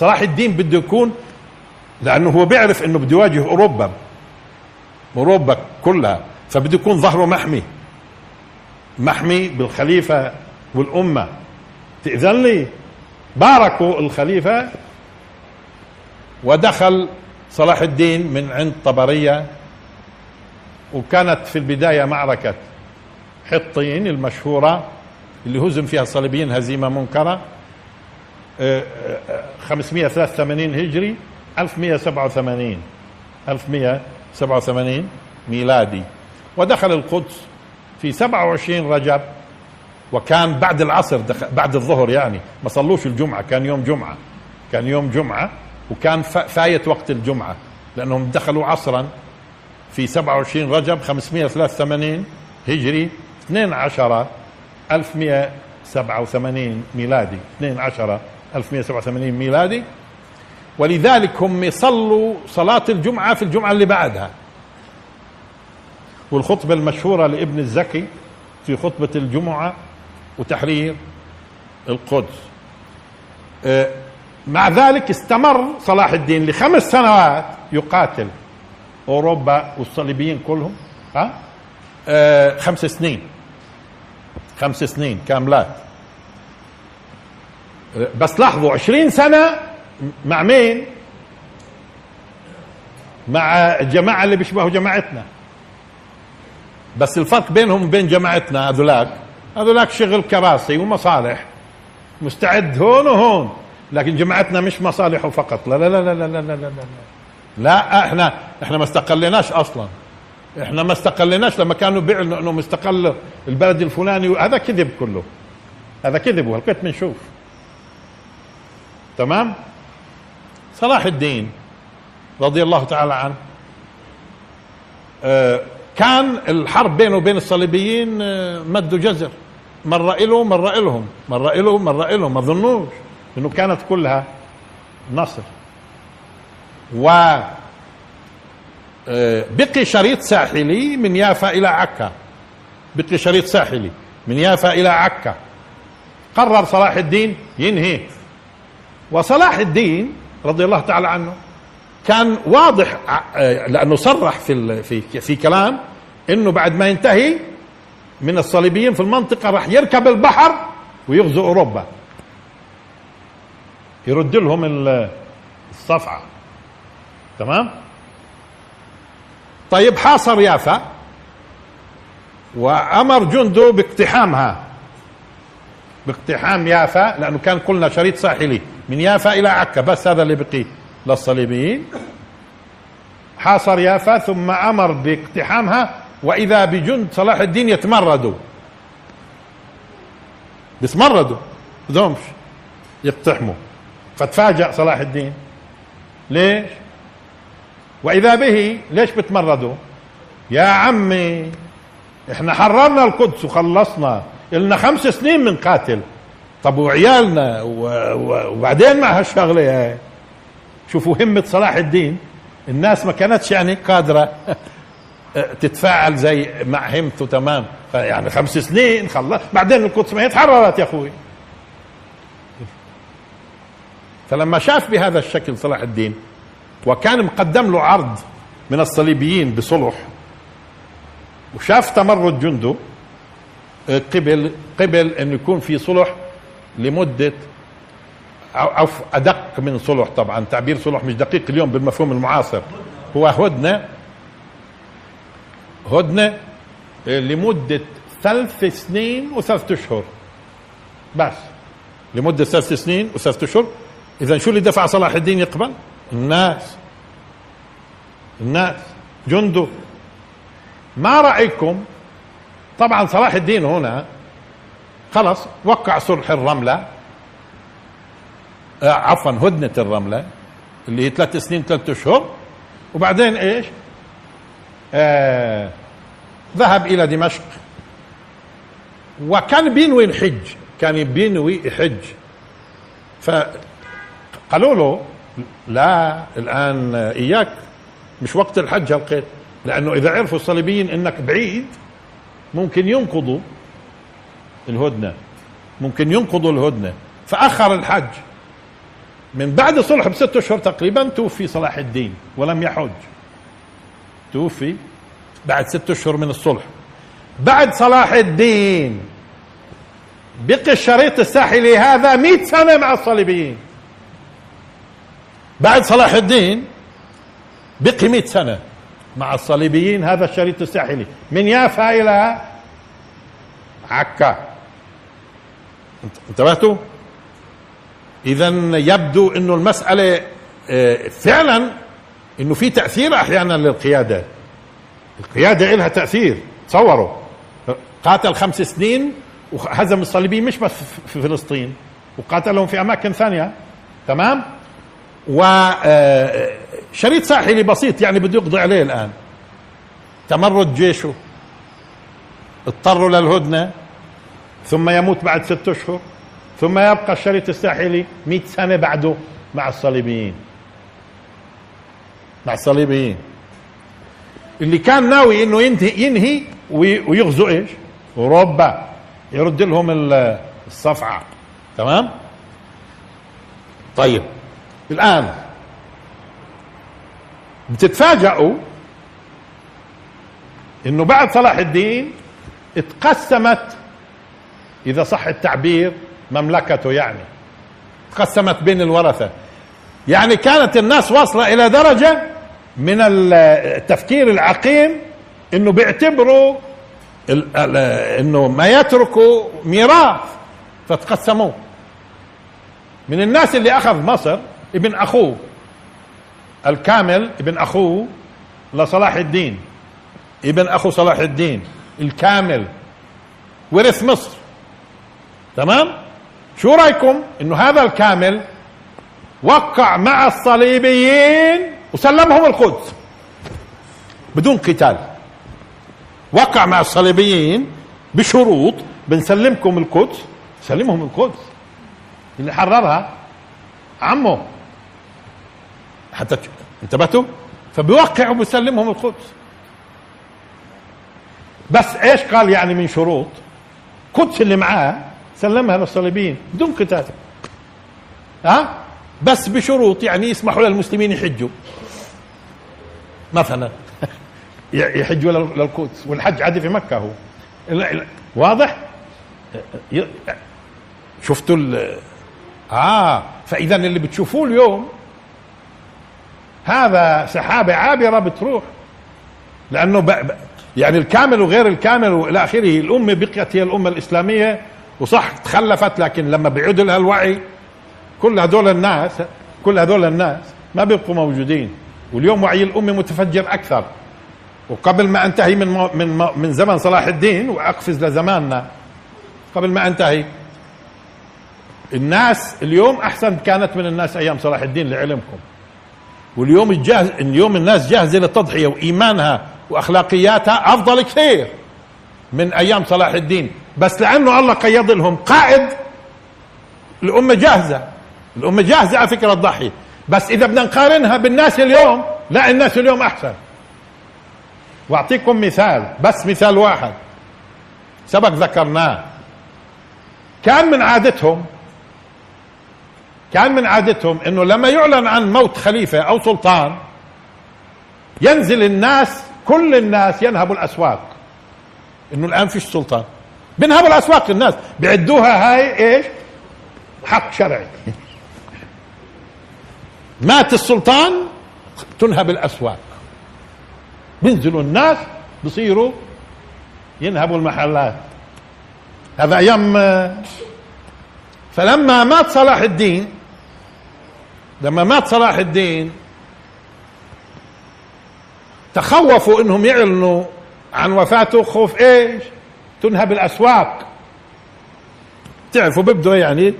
صلاح الدين بده يكون لأنه هو بيعرف إنه بده يواجه أوروبا أوروبا كلها فبده يكون ظهره محمي محمي بالخليفة والأمة. تاذن لي باركوا الخليفة ودخل صلاح الدين من عند طبرية وكانت في البداية معركة حطين المشهورة اللي هزم فيها الصليبيين هزيمة منكرة. 583 هجري 1187 1187 ميلادي. ودخل القدس في 27 رجب وكان بعد العصر دخل بعد الظهر يعني. ما صلوش الجمعة كان يوم جمعة. كان يوم جمعة وكان فايت وقت الجمعة. لأنهم دخلوا عصرا في 27 رجب 583 هجري 12 1187 ميلادي. 12 1187 ميلادي. ولذلك هم يصلوا صلاة الجمعة في الجمعة اللي بعدها. والخطبة المشهورة لابن الزكي في خطبة الجمعة وتحرير القدس. آه، مع ذلك استمر صلاح الدين لخمس سنوات يقاتل أوروبا والصليبيين كلهم. ها؟ آه، خمس سنين. خمس سنين كاملات. بس لاحظوا عشرين سنة مع مين؟ مع الجماعة اللي بيشبهوا جماعتنا. بس الفرق بينهم وبين جماعتنا هذولاك هذولاك شغل كراسي ومصالح. مستعد هون وهون لكن جماعتنا مش مصالح فقط. لا لا لا لا لا لا لا لا, لا. إحنا إحنا ما استقلناش أصلا. إحنا ما استقلناش لما كانوا بيعلنوا إنه مستقل البلد الفلاني هذا كذب كله. هذا كذب وهلقيت بنشوف. تمام؟ صلاح الدين رضي الله تعالى عنه آه كان الحرب بينه وبين الصليبيين آه مد جزر. مرة إله مرة إلهم. مرة إله مرة إلهم. ما ظنوش إنه كانت كلها نصر. و آه بقي شريط ساحلي من يافا إلى عكا. بقي شريط ساحلي من يافا إلى عكا. قرر صلاح الدين ينهي. وصلاح الدين رضي الله تعالى عنه كان واضح لأنه صرح في في في كلام إنه بعد ما ينتهي من الصليبيين في المنطقة راح يركب البحر ويغزو أوروبا. يرد لهم الصفعة. تمام؟ طيب حاصر يافا وأمر جنده باقتحامها. باقتحام يافا لأنه كان قلنا شريط ساحلي من يافا إلى عكا بس هذا اللي بقي للصليبيين. حاصر يافا ثم أمر باقتحامها وإذا بجند صلاح الدين يتمردوا. بيتمردوا بدهمش يقتحموا. فتفاجأ صلاح الدين. ليش؟ وإذا به ليش بتمردوا يا عمي إحنا حررنا القدس وخلصنا. لنا خمس سنين من قاتل. طب وعيالنا وبعدين مع هالشغلة هاي شوفوا همة صلاح الدين. الناس ما كانتش يعني قادرة تتفاعل زي مع همته تمام. يعني خمس سنين خلص. بعدين القدس ما هي تحررت يا أخوي. فلما شاف بهذا الشكل صلاح الدين وكان مقدم له عرض من الصليبيين بصلح وشاف تمرد جنده قبل قبل انه يكون في صلح لمدة أو أدق من صلح طبعا. تعبير صلح مش دقيق اليوم بالمفهوم المعاصر. هو هدنة هدنة لمدة ثلاث سنين وثلاث أشهر. بس. لمدة ثلاث سنين وثلاث أشهر. اذا شو اللي دفع صلاح الدين يقبل؟ الناس. الناس. جنده ما رأيكم طبعا صلاح الدين هنا خلص وقع صلح الرملة. آه عفوا هدنة الرملة اللي هي ثلاث سنين ثلاث أشهر. وبعدين إيش؟ آه ذهب إلى دمشق. وكان بينوي الحج كان بينوي يحج فقالوا له لا الآن إياك مش وقت الحج هالقيت لأنه إذا عرفوا الصليبيين إنك بعيد ممكن ينقضوا الهدنة ممكن ينقضوا الهدنة. فأخر الحج. من بعد صلح بست أشهر تقريبا توفي صلاح الدين ولم يحج. توفي بعد ست أشهر من الصلح. بعد صلاح الدين. بقي الشريط الساحلي هذا مئة سنة مع الصليبيين. بعد صلاح الدين بقي مئة سنة. مع الصليبيين هذا الشريط الساحلي. من يافا إلى عكا. انتبهتوا؟ اذا يبدو إنه المسألة آه، فعلا إنه في تأثير أحيانا للقيادة. القيادة لها تأثير. تصوروا. قاتل خمس سنين وهزم الصليبيين مش بس في فلسطين وقاتلهم في أماكن ثانية. تمام؟ وشريط آه، ساحلي بسيط يعني بده يقضي عليه الآن. تمرد جيشه اضطروا للهدنة ثم يموت بعد ست أشهر ثم يبقى الشريط الساحلي مئة سنة بعده مع الصليبيين. مع الصليبيين. اللي كان ناوي إنه ينهي, ينهي ويغزو إيش؟ أوروبا. يرد لهم الصفعة. تمام؟ طيب. الآن بتتفاجئوا إنه بعد صلاح الدين اتقسمت إذا صح التعبير مملكته يعني. قسمت بين الورثة. يعني كانت الناس واصلة إلى درجة من التفكير العقيم إنه بيعتبروا إنه ما يتركوا ميراث فتقسموه. من الناس اللي أخذ مصر ابن أخوه. الكامل ابن أخوه لصلاح الدين. ابن أخو صلاح الدين الكامل. ورث مصر. تمام؟ شو رأيكم إنه هذا الكامل وقع مع الصليبيين وسلمهم القدس بدون قتال؟ وقع مع الصليبيين بشروط بنسلمكم القدس. سلمهم القدس. اللي حررها عمه. حتى انتبهتوا؟ فبيوقع وبيسلمهم القدس. بس إيش قال يعني من شروط؟ قدس اللي معاه سلمها للصليبيين بدون قتال. ها؟ بس بشروط يعني يسمحوا للمسلمين يحجوا. مثلا يحجوا للقدس والحج عادي في مكة هو. واضح؟ شفتوا ال آه فاذا اللي بتشوفوه اليوم هذا سحابة عابرة بتروح. لأنه. يعني الكامل وغير الكامل وإلى آخره الأمة بقيت هي الأمة الإسلامية. وصح تخلفت لكن لما بيعود لها الوعي كل هذول الناس كل هذول الناس ما بيبقوا موجودين. واليوم وعي الأمة متفجر أكثر. وقبل ما أنتهي من من من زمن صلاح الدين وأقفز لزماننا قبل ما أنتهي الناس اليوم أحسن كانت من الناس أيام صلاح الدين لعلمكم. واليوم الجاهز اليوم الناس جاهزة للتضحيه وإيمانها وأخلاقياتها أفضل كثير من أيام صلاح الدين. بس لأنه الله قيض لهم قائد الأمة جاهزة. الأمة جاهزة على فكرة تضحي بس إذا بدنا نقارنها بالناس اليوم لا الناس اليوم أحسن. وأعطيكم مثال بس مثال واحد. سبق ذكرناه. كان من عادتهم كان من عادتهم إنه لما يعلن عن موت خليفة أو سلطان ينزل الناس كل الناس ينهبوا الأسواق. إنه الآن فيش سلطان. بينهبوا الأسواق الناس. بيعدوها هاي إيش؟ حق شرعي. مات السلطان تنهب الأسواق. بينزلوا الناس بصيروا ينهبوا المحلات. هذا أيام فلما مات صلاح الدين لما مات صلاح الدين تخوفوا إنهم يعلنوا عن وفاته. خوف إيش؟ تنهب الأسواق. تعرفوا بيبدوا يعني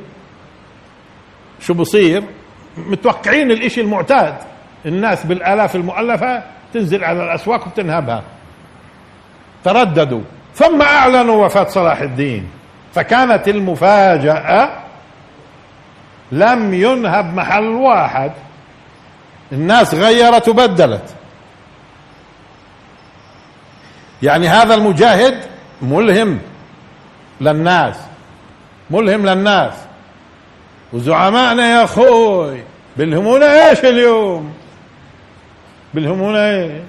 شو بصير؟ متوقعين الإشي المعتاد. الناس بالآلاف المؤلفة تنزل على الأسواق وتنهبها. ترددوا. ثم أعلنوا وفاة صلاح الدين. فكانت المفاجأة لم ينهب محل واحد. الناس غيرت وبدلت. يعني هذا المجاهد ملهم للناس ملهم للناس. وزعمائنا يا أخوي بلهمونا إيش اليوم؟ بلهمونا إيش؟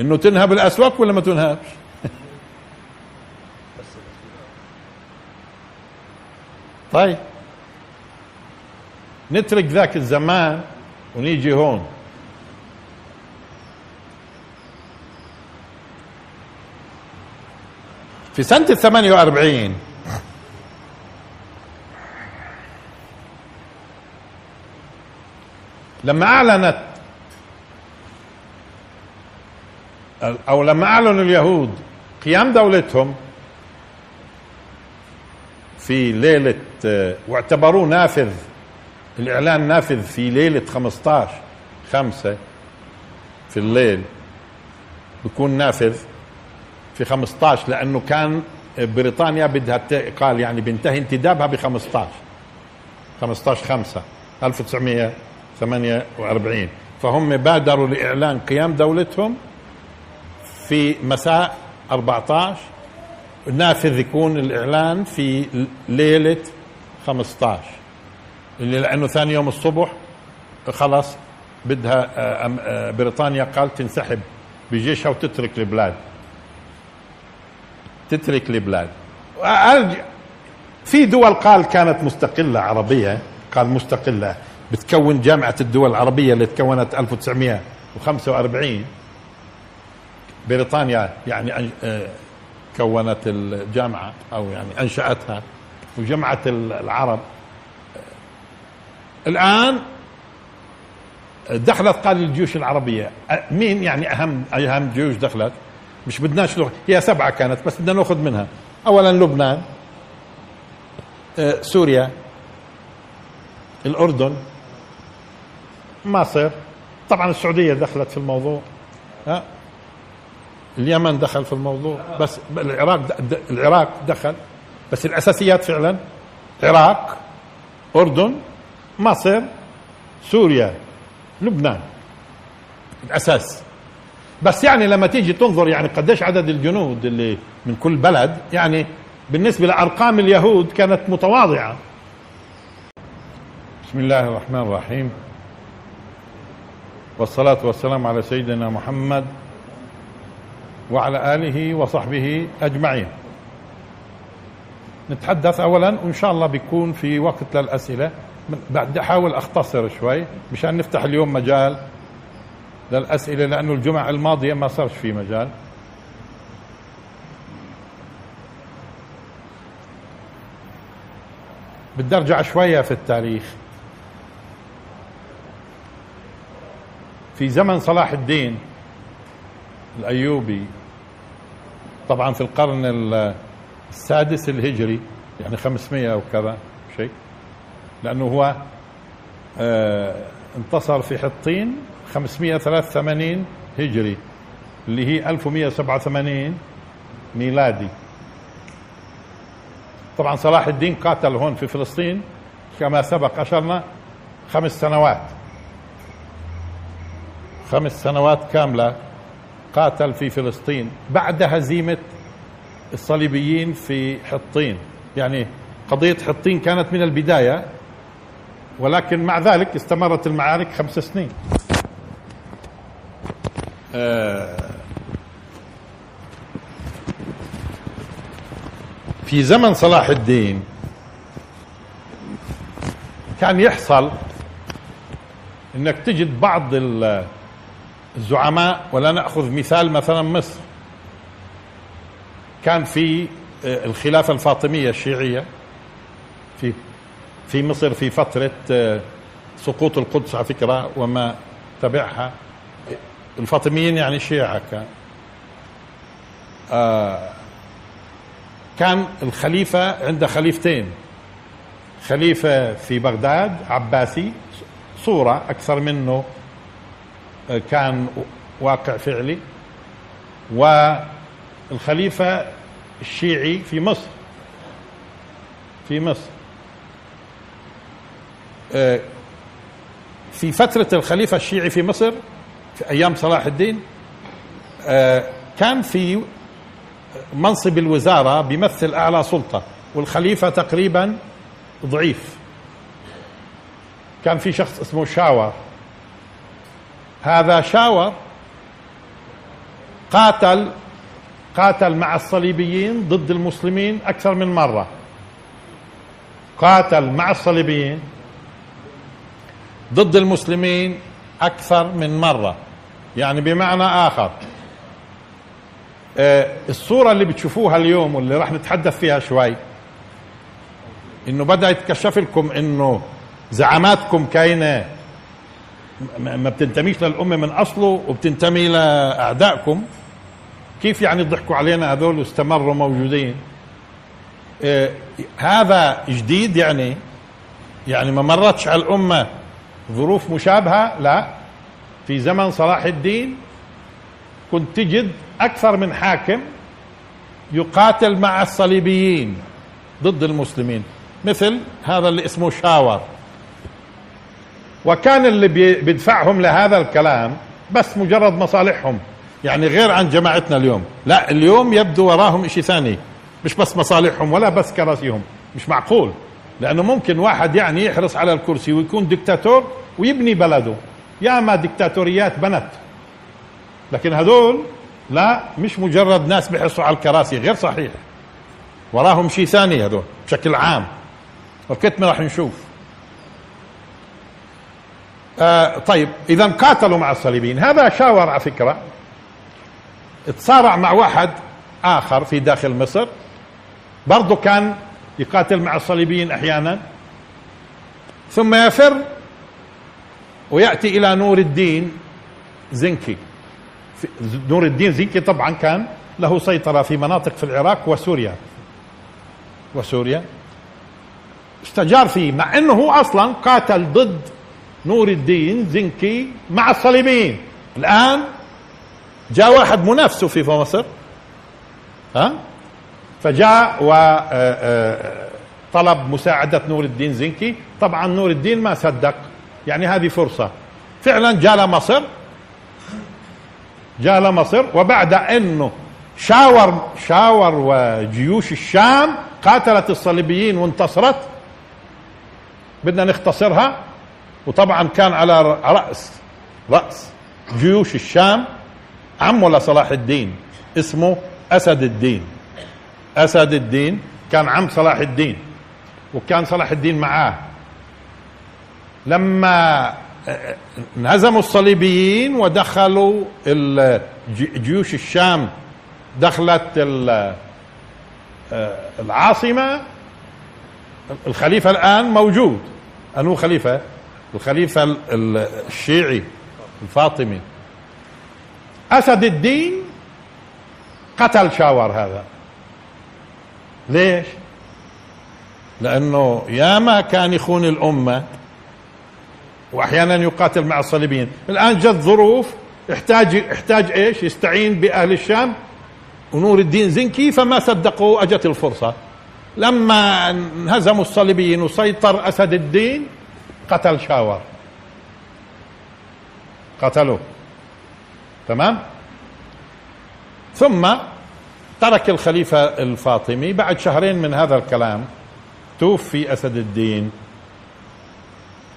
إنه تنهب الأسواق ولا ما تنهبش؟ طيب. نترك ذاك الزمان ونيجي هون. في سنة الثمانية وأربعين لما أعلنت أو لما أعلنوا اليهود قيام دولتهم في ليلة واعتبروه نافذ. الإعلان نافذ في ليلة 15 خمسة في الليل. بيكون نافذ في 15 لأنه كان بريطانيا بدها قال يعني بينتهي انتدابها ب 15 15 5 1948 فهم بادروا لإعلان قيام دولتهم في مساء 14 نافذ يكون الإعلان في ليلة 15 اللي لأنه ثاني يوم الصبح خلاص بدها آه، آه، بريطانيا قال تنسحب بجيشها وتترك البلاد. تترك البلاد. في دول قال كانت مستقلة عربية قال مستقلة. بتكون جامعة الدول العربية اللي تكونت 1945 بريطانيا يعني كونت الجامعة أو يعني أنشأتها وجمعت العرب. الآن دخلت قال الجيوش العربية. مين يعني أهم أهم جيوش دخلت؟ مش بدناش هي سبعة كانت بس بدنا نأخذ منها. أولا لبنان سوريا الأردن مصر. طبعا السعودية دخلت في الموضوع. ها؟ اليمن دخل في الموضوع بس العراق العراق دخل بس الأساسيات فعلا عراق أردن مصر سوريا لبنان. الأساس. بس يعني لما تيجي تنظر يعني قديش عدد الجنود اللي من كل بلد يعني بالنسبة لأرقام اليهود كانت متواضعة. بسم الله الرحمن الرحيم. والصلاة والسلام على سيدنا محمد وعلى آله وصحبه أجمعين. نتحدث أولا وإن شاء الله بيكون في وقت للأسئلة. بدي أحاول أختصر شوي مشان نفتح اليوم مجال للأسئلة لأنه الجمعة الماضية ما صارش في مجال. بدي أرجع شوية في التاريخ. في زمن صلاح الدين الأيوبي. طبعا في القرن السادس الهجري يعني 500 وكذا شيء لأنه هو آه انتصر في حطين 583 هجري اللي هي 1187 ميلادي. طبعا صلاح الدين قاتل هون في فلسطين كما سبق أشرنا خمس سنوات. خمس سنوات كاملة قاتل في فلسطين بعد هزيمة الصليبيين في حطين. يعني قضية حطين كانت من البداية ولكن مع ذلك استمرت المعارك خمس سنين. آه، في زمن صلاح الدين كان يحصل إنك تجد بعض الزعماء ولا نأخذ مثال مثلا مصر. كان في آه، الخلافة الفاطمية الشيعية في في مصر في فترة آه، سقوط القدس على فكرة وما تبعها. الفاطميين يعني الشيعة كان. آه كان الخليفة عنده خليفتين. خليفة في بغداد عباسي صورة أكثر منه كان واقع فعلي والخليفة الشيعي في مصر. في مصر. آه، في فترة الخليفة الشيعي في مصر في أيام صلاح الدين آه، كان في منصب الوزارة بيمثل أعلى سلطة والخليفة تقريبا ضعيف. كان في شخص اسمه شاور. هذا شاور قاتل قاتل مع الصليبيين ضد المسلمين أكثر من مرة. قاتل مع الصليبيين ضد المسلمين أكثر من مرة. يعني بمعنى آخر آه، الصورة اللي بتشوفوها اليوم واللي راح نتحدث فيها شوي إنه بدأ يتكشف لكم إنه زعاماتكم كاينة. ما بتنتميش للأمة من أصله وبتنتمي لأعدائكم. كيف يعني ضحكوا علينا هذول واستمروا موجودين؟ آه هذا جديد يعني يعني ما مرتش على الأمة ظروف مشابهة لا. في زمن صلاح الدين كنت تجد أكثر من حاكم يقاتل مع الصليبيين ضد المسلمين. مثل هذا اللي اسمه شاور. وكان اللي بيدفعهم لهذا الكلام بس مجرد مصالحهم. يعني غير عن جماعتنا اليوم. لا اليوم يبدو وراهم شيء ثاني. مش بس مصالحهم ولا بس كراسيهم. مش معقول. لأنه ممكن واحد يعني يحرص على الكرسي ويكون دكتاتور ويبني بلده. ياما دكتاتوريات بنت. لكن هذول لا مش مجرد ناس بيحرصوا على الكراسي غير صحيح. وراهم شيء ثاني هذول بشكل عام. والكتمة راح نشوف. آه طيب اذا قاتلوا مع الصليبيين. هذا شاور على فكرة. تصارع مع واحد آخر في داخل مصر. برضه كان يقاتل مع الصليبيين أحيانا. ثم يفر ويأتي إلى نور الدين زنكي. نور الدين زنكي طبعا كان له سيطرة في مناطق في العراق وسوريا. وسوريا. استجار فيه مع إنه هو أصلا قاتل ضد نور الدين زنكي مع الصليبيين. الآن جاء واحد منافسه في مصر ها؟ فجاء وطلب آه، آه، مساعدة نور الدين زنكي. طبعا نور الدين ما صدق يعني هذه فرصة. فعلا جاء لمصر جاء لمصر وبعد إنه شاور شاور وجيوش الشام قاتلت الصليبيين وانتصرت. بدنا نختصرها. وطبعا كان على رأس رأس جيوش الشام عمه لصلاح الدين؟ اسمه أسد الدين. أسد الدين كان عم صلاح الدين وكان صلاح الدين معاه. لما انهزموا الصليبيين ودخلوا جيوش الشام دخلت العاصمة الخليفة الآن موجود. أنو خليفة؟ الخليفة الشيعي الفاطمي. أسد الدين قتل شاور هذا. ليش؟ لأنه ياما كان يخون الأمة وأحيانا يقاتل مع الصليبيين. الآن جت ظروف احتاج احتاج إيش؟ يستعين بأهل الشام. ونور الدين زنكي فما صدقوا أجت الفرصة. لما انهزموا الصليبيين وسيطر أسد الدين قتل شاور. قتلوه. تمام؟ ثم ترك الخليفة الفاطمي بعد شهرين من هذا الكلام توفي أسد الدين.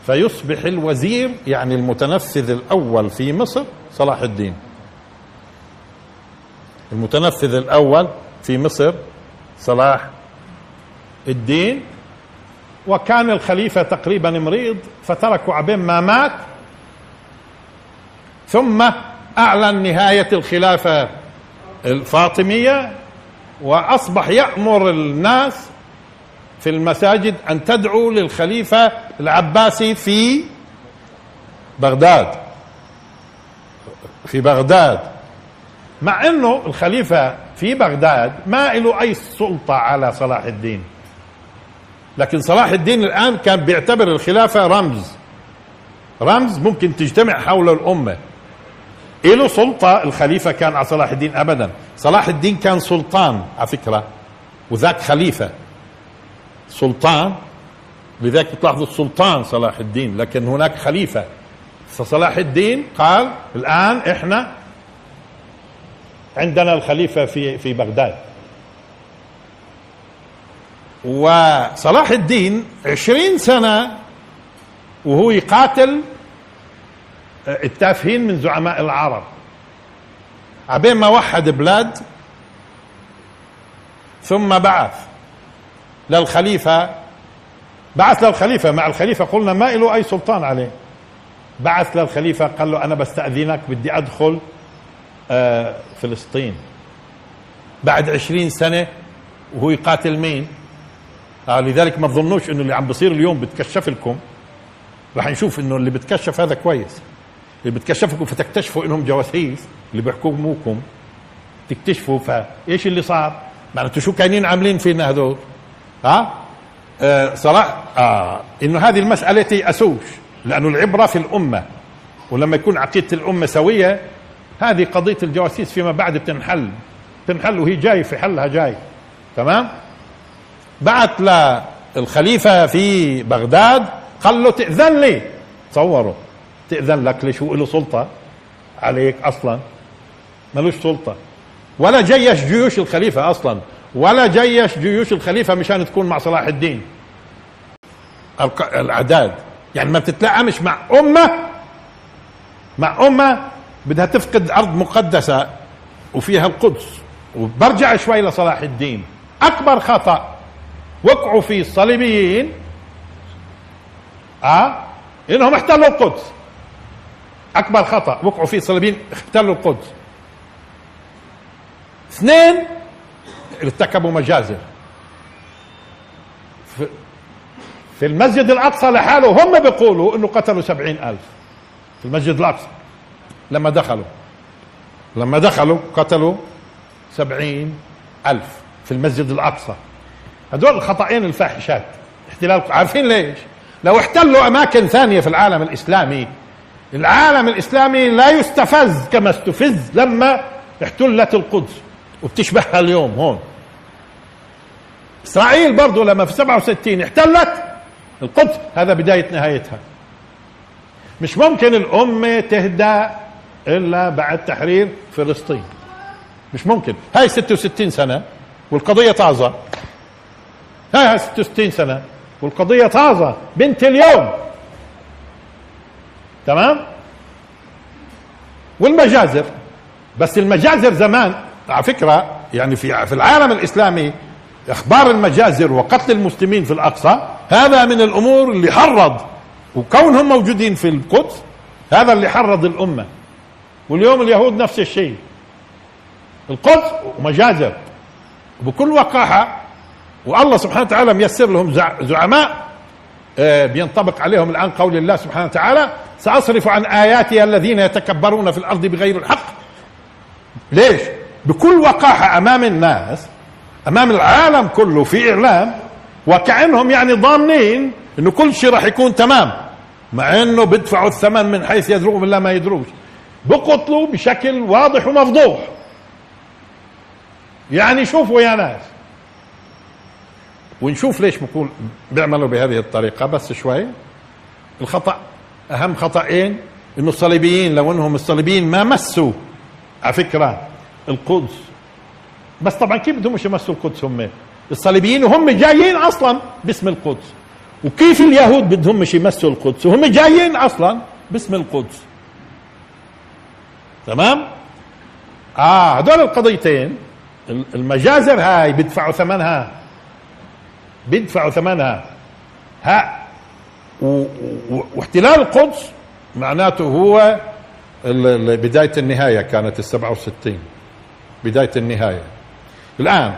فيصبح الوزير يعني المتنفذ الأول في مصر صلاح الدين. المتنفذ الأول في مصر صلاح الدين. وكان الخليفة تقريبا مريض فتركوا عبين ما مات. ثم أعلن نهاية الخلافة الفاطمية وأصبح يأمر الناس في المساجد أن تدعو للخليفة العباسي في بغداد. في بغداد. مع أنه الخليفة في بغداد ما له أي سلطة على صلاح الدين. لكن صلاح الدين الآن كان بيعتبر الخلافة رمز. رمز ممكن تجتمع حول الأمة. له سلطة الخليفة كان على صلاح الدين أبدا. صلاح الدين كان سلطان على فكرة وذاك خليفة. سلطان لذلك بتلاحظوا السلطان صلاح الدين لكن هناك خليفة. فصلاح الدين قال الآن إحنا عندنا الخليفة في في بغداد. وصلاح الدين عشرين سنة وهو يقاتل التافهين من زعماء العرب. عبين ما وحد بلاد ثم بعث للخليفة بعث للخليفة. مع الخليفة قلنا ما له أي سلطان عليه. بعث للخليفة قال له أنا بستأذنك بدي أدخل آه فلسطين. بعد عشرين سنة وهو يقاتل مين؟ آه لذلك ما تظنوش إنه اللي عم بصير اليوم بتكشف لكم؟ رح نشوف إنه اللي بتكشف هذا كويس. اللي بتكشفكم فتكتشفوا إنهم جواسيس اللي بيحكموكم تكتشفوا فإيش اللي صار؟ معناته شو كانين عاملين فينا هذول؟ ها؟ آه صراحة آه إنه هذه المسألة تيأسوش لأنه العبرة في الأمة. ولما يكون عقيدة الأمة سوية هذه قضية الجواسيس فيما بعد بتنحل تنحل وهي جاي في حلها جاي. تمام؟ بعت للخليفة في بغداد قال له تأذن لي. تصوروا تأذن لك ليش؟ هو له سلطة عليك أصلا. ملوش سلطة. ولا جيش جيوش الخليفة أصلا. ولا جيش جيوش الخليفة مشان تكون مع صلاح الدين. الأعداد. يعني ما بتتلائمش مع أمة مع أمة بدها تفقد أرض مقدسة وفيها القدس. وبرجع شوي لصلاح الدين. أكبر خطأ. وقعوا فيه الصليبيين آه؟ إنهم احتلوا القدس. أكبر خطأ وقعوا فيه الصليبيين احتلوا القدس. اثنين ارتكبوا مجازر. في المسجد الأقصى لحاله هم بيقولوا أنه قتلوا سبعين ألف. في المسجد الأقصى لما دخلوا. لما دخلوا قتلوا سبعين ألف في المسجد الأقصى. هدول الخطأين الفاحشات. احتلال عارفين ليش؟ لو احتلوا أماكن ثانية في العالم الإسلامي العالم الإسلامي لا يستفز كما استفز لما احتلت القدس. وبتشبهها اليوم هون. إسرائيل برضو لما في 67 احتلت القدس هذا بداية نهايتها. مش ممكن الأمة تهدى إلا بعد تحرير فلسطين. مش ممكن. هاي 66 سنة والقضية طازة. هاي 66 سنة. والقضية طازة. بنت اليوم. تمام؟ والمجازر. بس المجازر زمان على فكرة يعني في في العالم الإسلامي إخبار المجازر وقتل المسلمين في الأقصى هذا من الأمور اللي حرض وكونهم موجودين في القدس هذا اللي حرض الأمة. واليوم اليهود نفس الشيء. القدس ومجازر. بكل وقاحة والله سبحانه وتعالى ميسر لهم زعماء آه، بينطبق عليهم الآن قول الله سبحانه وتعالى سأصرف عن آياتي الذين يتكبرون في الأرض بغير الحق. ليش؟ بكل وقاحة أمام الناس أمام العالم كله في إعلام وكأنهم يعني ضامنين إنه كل شيء راح يكون تمام مع إنه بدفعوا الثمن من حيث يدروه من لا ما يدروش بقتلوا بشكل واضح ومفضوح. يعني شوفوا يا ناس ونشوف ليش بكون بيعملوا بهذه الطريقة. بس شوي. الخطأ أهم خطأين إنه الصليبيين لو إنهم الصليبيين ما مسوا على فكرة القدس. بس طبعا كيف بدهم يمسوا القدس هم؟ الصليبيين وهم جايين أصلا باسم القدس. وكيف اليهود بدهم يمسوا القدس؟ وهم جايين أصلا باسم القدس. تمام؟ آه هدول القضيتين. المجازر هاي بيدفعوا ثمنها. بيدفعوا ثمنها. ها. واحتلال القدس معناته هو بداية النهاية كانت السبعة وستين. بداية النهاية. الآن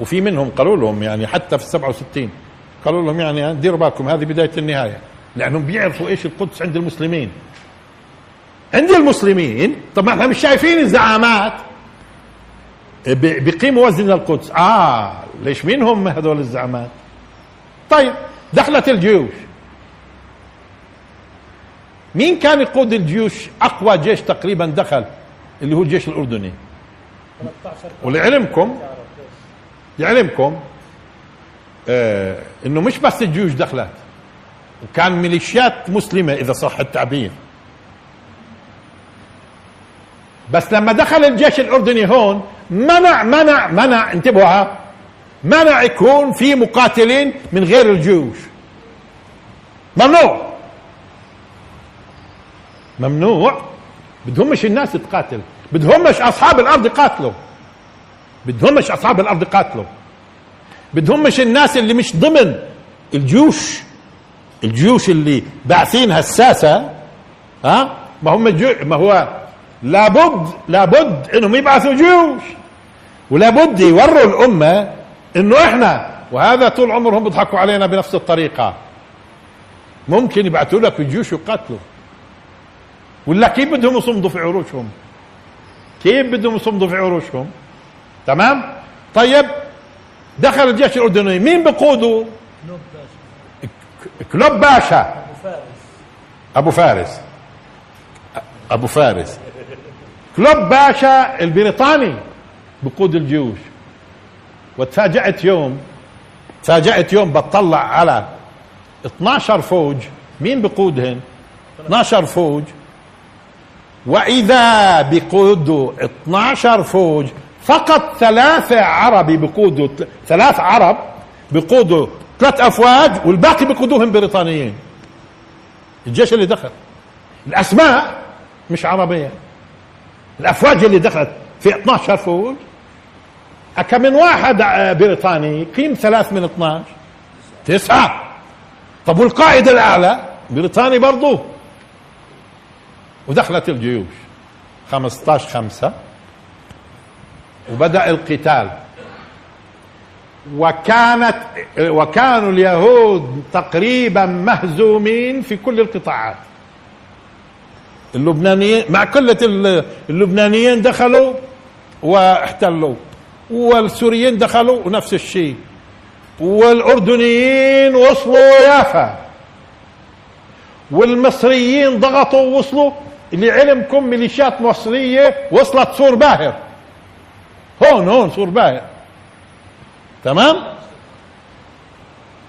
وفي منهم قالوا لهم يعني حتى في السبعة وستين قالوا لهم يعني ديروا بالكم هذه بداية النهاية. لأنهم بيعرفوا إيش القدس عند المسلمين. عند المسلمين. طب ما إحنا مش شايفين الزعامات. بيقيموا وزن القدس. آه ليش مين هم هذول الزعامات طيب دخلت الجيوش. مين كان يقود الجيوش؟ أقوى جيش تقريبا دخل اللي هو الجيش الأردني. ولعلمكم لعلمكم آه إنه مش بس الجيوش دخلت وكان ميليشيات مسلمة إذا صح التعبير. بس لما دخل الجيش الأردني هون منع منع منع انتبهوا منع يكون في مقاتلين من غير الجيوش. ممنوع. ممنوع. بدهمش الناس تقاتل. بدهمش أصحاب الأرض يقاتلوا. بدهمش أصحاب الأرض يقاتلوا. بدهمش الناس اللي مش ضمن الجيوش. الجيوش اللي باعثين هساسة ها. ما هم ما هو لابد لابد إنهم يبعثوا جيوش. ولابد يوروا الأمة إنه إحنا وهذا طول عمرهم بيضحكوا علينا بنفس الطريقة. ممكن يبعثوا لك الجيوش يقاتلوا ولا كيف بدهم يصمدوا في عروشهم؟ كيف بدهم يصمدوا في عروشهم؟ تمام؟ طيب دخل الجيش الأردني مين بقوده؟ كلوب باشا. أبو فارس. أبو فارس. كلوب باشا البريطاني. بقود الجيوش. وتفاجأت يوم تفاجأت يوم بتطلع على 12 فوج. مين بقودهن؟ 12 فوج. وإذا بقودوا 12 فوج فقط ثلاثة عربي بقودوا ثلاث عرب بقودوا ثلاث أفواج والباقي بقودوهم بريطانيين. الجيش اللي دخل. الأسماء مش عربية. الأفواج اللي دخلت في 12 فوج كم من واحد بريطاني قيم ثلاث من 12 تسعة. طب والقائد الأعلى؟ بريطاني برضو. ودخلت الجيوش. 15 خمسة. وبدأ القتال. وكانت وكانوا اليهود تقريبا مهزومين في كل القطاعات. اللبنانيين مع كلة اللبنانيين دخلوا واحتلوا. والسوريين دخلوا ونفس الشيء. والأردنيين وصلوا يافا والمصريين ضغطوا ووصلوا لعلمكم ميليشيات مصرية وصلت سور باهر. هون هون سور باهر. تمام؟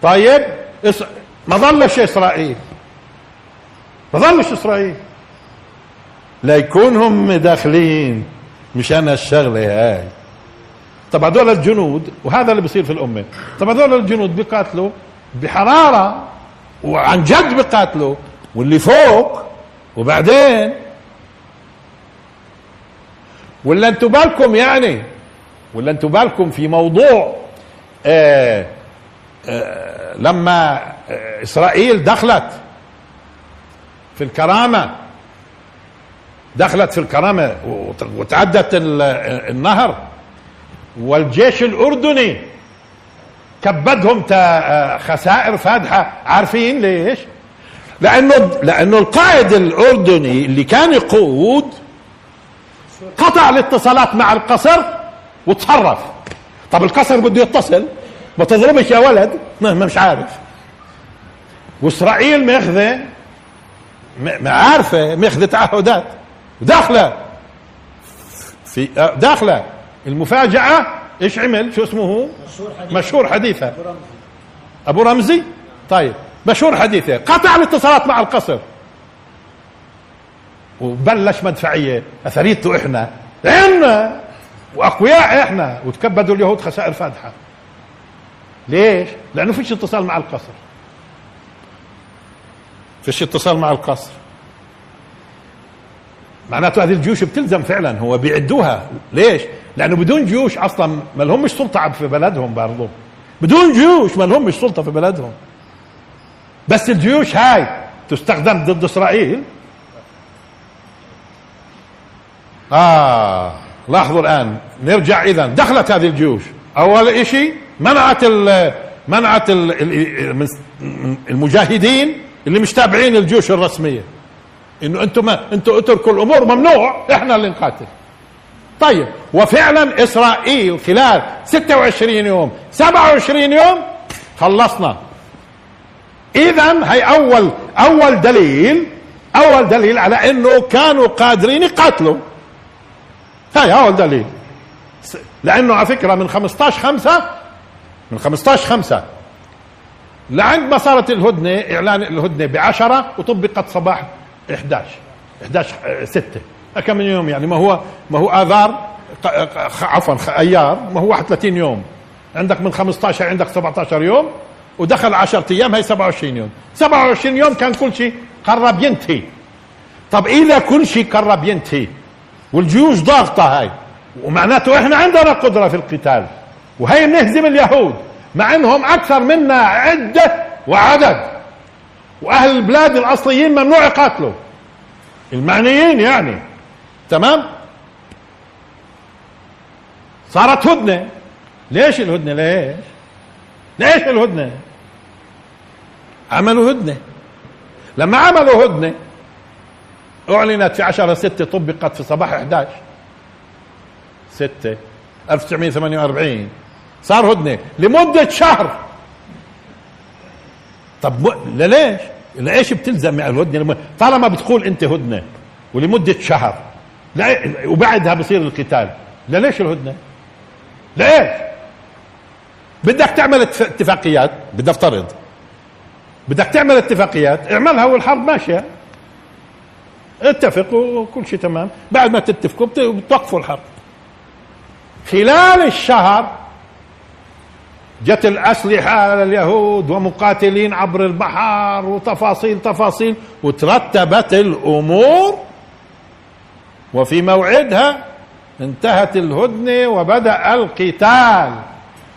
طيب ما ظلش إسرائيل. ما ظلش إسرائيل. ليكونهم داخلين مشان الشغلة هاي. طب هذول الجنود وهذا اللي بيصير في الأمة. طب هذول الجنود بيقاتلوا بحرارة وعن جد بيقاتلوا واللي فوق وبعدين؟ ولا أنتوا بالكم يعني؟ ولا أنتوا بالكم في موضوع آآ آآ لما إسرائيل دخلت في الكرامة دخلت في الكرامة وتعدت النهر والجيش الأردني كبدهم خسائر فادحة. عارفين ليش؟ لأنه لأنه القائد الأردني اللي كان يقود قطع الاتصالات مع القصر وتصرف. طب القصر بده يتصل؟ ما تضربش يا ولد؟ ما مش عارف. وإسرائيل ماخذة ما عارفة ماخذة تعهدات. داخلة. في داخلة. المفاجأة إيش عمل؟ شو اسمه هو؟ مشهور حديثة. أبو رمزي. طيب. مشهور حديثة. قطع الاتصالات مع القصر. وبلش مدفعية. اثريته إحنا. إحنا وأقوياء إحنا. وتكبدوا اليهود خسائر فادحة ليش؟ لأنه فيش اتصال مع القصر. فيش اتصال مع القصر. معناته هذه الجيوش بتلزم فعلا هو بيعدوها. ليش؟ لأنه بدون جيوش أصلا ما لهمش سلطة في بلدهم برضه بدون جيوش ما لهمش سلطة في بلدهم. بس الجيوش هاي تستخدم ضد إسرائيل. آه لاحظوا الآن. نرجع اذا دخلت هذه الجيوش. أول شيء منعت ال منعت ال المجاهدين اللي مش تابعين الجيوش الرسمية. إنه أنتم أنتم اتركوا الأمور ممنوع إحنا اللي نقاتل. طيب وفعلا إسرائيل خلال 26 يوم 27 يوم خلصنا. اذا هي اول أول دليل أول دليل على إنه كانوا قادرين يقاتلوا. هاي أول دليل. لأنه على فكرة من 15 5 من 15 5 لعند ما صارت الهدنة إعلان الهدنة ب 10 وطبقت صباح 11 11 6 كم من يوم يعني؟ ما هو ما هو آذار عفوا أيار ما هو 31 يوم. عندك من 15 عندك 17 يوم ودخل 10 أيام هي 27 يوم. 27 يوم كان كل شيء قرب ينتهي. طب إذا كل شيء قرب ينتهي والجيوش ضاغطة هاي ومعناته إحنا عندنا قدرة في القتال. وهي بنهزم اليهود مع إنهم أكثر منا عدة وعدد. وأهل البلاد الأصليين ممنوع يقاتلوا المعنيين يعني. تمام؟ صارت هدنة. ليش الهدنة؟ ليش؟ ليش الهدنة؟ عملوا هدنة. لما عملوا هدنة أعلنت في 10 6 طبقت في صباح 11 6 1948 صار هدنة لمدة شهر. طب ليش؟ ليش بتلزم الهدنه طالما بتقول أنت هدنة ولمدة شهر وبعدها بصير القتال. ليش الهدنة؟ ليش؟ بدك تعمل اتفاقيات؟ بدي افترض بدك تعمل اتفاقيات؟ اعملها والحرب ماشية. اتفقوا وكل شيء تمام. بعد ما تتفقوا بتوقفوا الحرب. خلال الشهر جت الأسلحة على اليهود ومقاتلين عبر البحر وتفاصيل تفاصيل وترتبت الأمور. وفي موعدها انتهت الهدنة وبدأ القتال.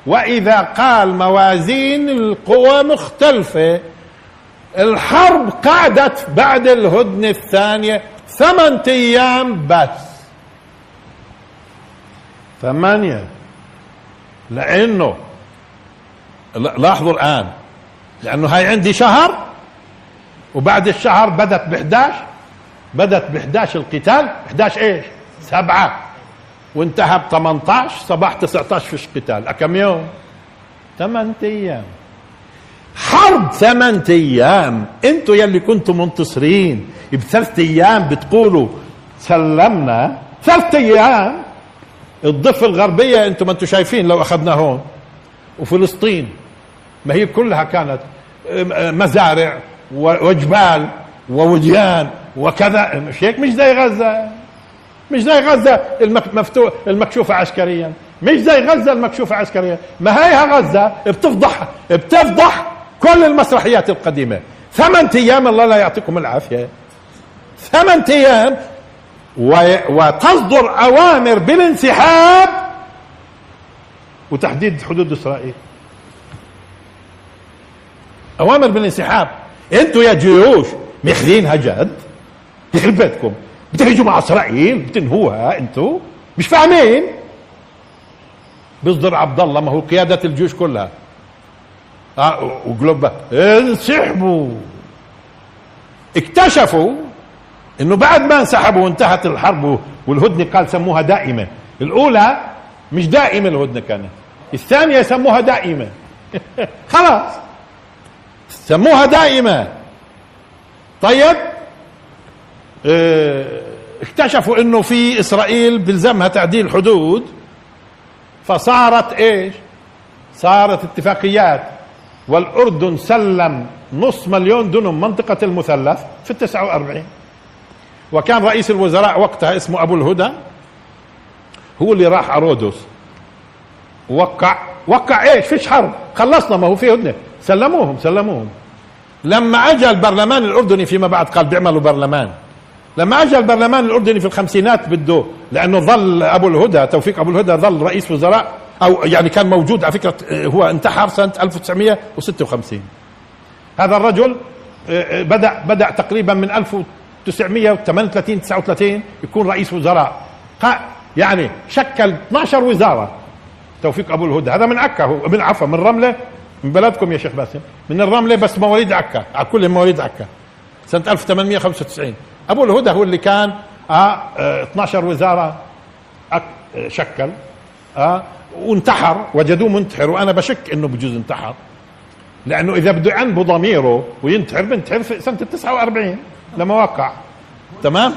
وإذا قال موازين القوى مختلفة الحرب قعدت بعد الهدنة الثانية ثمانية أيام بس. ثمانية. لأنه لاحظوا الآن. لأنه هاي عندي شهر وبعد الشهر بدت ب 11 بدت ب 11 القتال. 11 إيش؟ سبعة. وانتهى ب 18 صباح 19 فيش قتال. كم يوم؟ ثمان أيام. حرب ثمان أيام. أنتوا يلي كنتوا منتصرين. بثلاث أيام بتقولوا سلمنا. ثلاث أيام. الضفة الغربية أنتم ما أنتم شايفين لو أخذنا هون. وفلسطين. ما هي كلها كانت مزارع وجبال ووديان وكذا. مش هيك؟ مش زي غزة. مش زي غزة المفتوح المكشوفة عسكريا. مش زي غزة المكشوفة عسكريا. ما هي غزة؟ بتفضح بتفضح كل المسرحيات القديمة. ثمان أيام الله لا يعطيكم العافية. ثمان أيام وتصدر أوامر بالانسحاب وتحديد حدود إسرائيل. أوامر بالانسحاب. أنتوا يا جيوش ماخذينها جد؟ يخرب بيتكم بتهجموا على إسرائيل بتنهوها أنتوا؟ مش فاهمين؟ بيصدر عبد الله ما هو قيادة الجيوش كلها. آه وقلوب انسحبوا. اكتشفوا إنه بعد ما انسحبوا وانتهت الحرب والهدنة قال سموها دائمة. الأولى مش دائمة الهدنة كانت. الثانية سموها دائمة. خلاص. سموها دائمة. طيب؟ آه اكتشفوا إنه في إسرائيل بلزمها تعديل حدود. فصارت إيش؟ صارت اتفاقيات. والأردن سلم نص مليون دنم منطقة المثلث في التسعة وأربعين. وكان رئيس الوزراء وقتها اسمه أبو الهدى هو اللي راح أرودوس. وقع وقع إيش؟ فيش حرب. خلصنا ما هو في هدنة. سلموهم سلموهم. لما اجى البرلمان الأردني فيما بعد قال بيعملوا برلمان. لما اجى البرلمان الأردني في الخمسينات بده لأنه ظل أبو الهدى توفيق أبو الهدى ظل رئيس وزراء أو يعني كان موجود على فكرة هو انتحر سنة 1956 هذا الرجل آه، آه، بدأ بدأ تقريبا من 1938 39 يكون رئيس وزراء. يعني شكل 12 وزارة. توفيق أبو الهدى هذا من عكا هو من عفوا من رملة من بلدكم يا شيخ باسم؟ من الرملة بس مواليد عكا على كل مواليد عكا. سنة 1895 أبو الهدى هو اللي كان آه 12 آه، وزارة آه شكل آه وانتحر وجدوه منتحر وأنا بشك إنه بجوز انتحر. لأنه إذا بده يعنبه ضميره وينتحر بنتحر في سنة 49 لما وقع تمام؟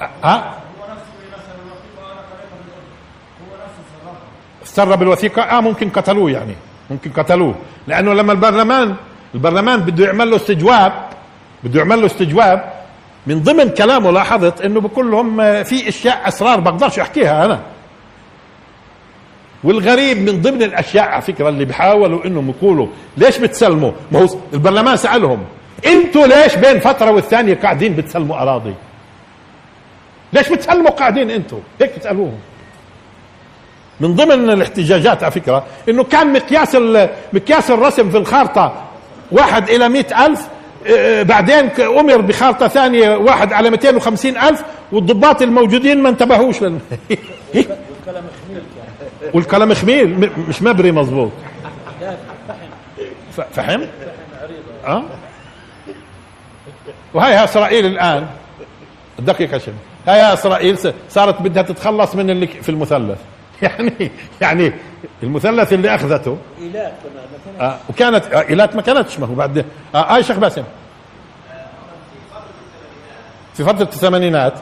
ها آه. سرب الوثيقة آه ممكن قتلوه يعني. ممكن قتلوه لأنه لما البرلمان البرلمان بده يعمل له استجواب بده يعمل له استجواب من ضمن كلامه لاحظت إنه بقول لهم في أشياء أسرار بقدرش أحكيها أنا والغريب من ضمن الأشياء على فكرة اللي بيحاولوا إنهم يقولوا ليش بتسلموا؟ ما هو البرلمان سألهم أنتوا ليش بين فترة والثانية قاعدين بتسلموا أراضي؟ ليش بتسلموا قاعدين أنتوا؟ هيك بتسألوهم من ضمن الاحتجاجات على فكرة إنه كان مقياس مقياس الرسم في الخارطة واحد إلى مئة ألف آه، آه، بعدين أمر بخارطة ثانية واحد على 250 ألف والضباط الموجودين ما انتبهوش. لل... والكلام خميل مش مبري مظبوط. فهم؟ آه؟ وهي إسرائيل الآن. دقيقة شنو هاي إسرائيل صارت بدها تتخلص من اللي في المثلث. يعني يعني المثلث اللي أخذته. إيلات كمان آه وكانت آه إيلات ما كانتش ما هو بعد آه آه شيخ باسم. في فترة الثمانينات.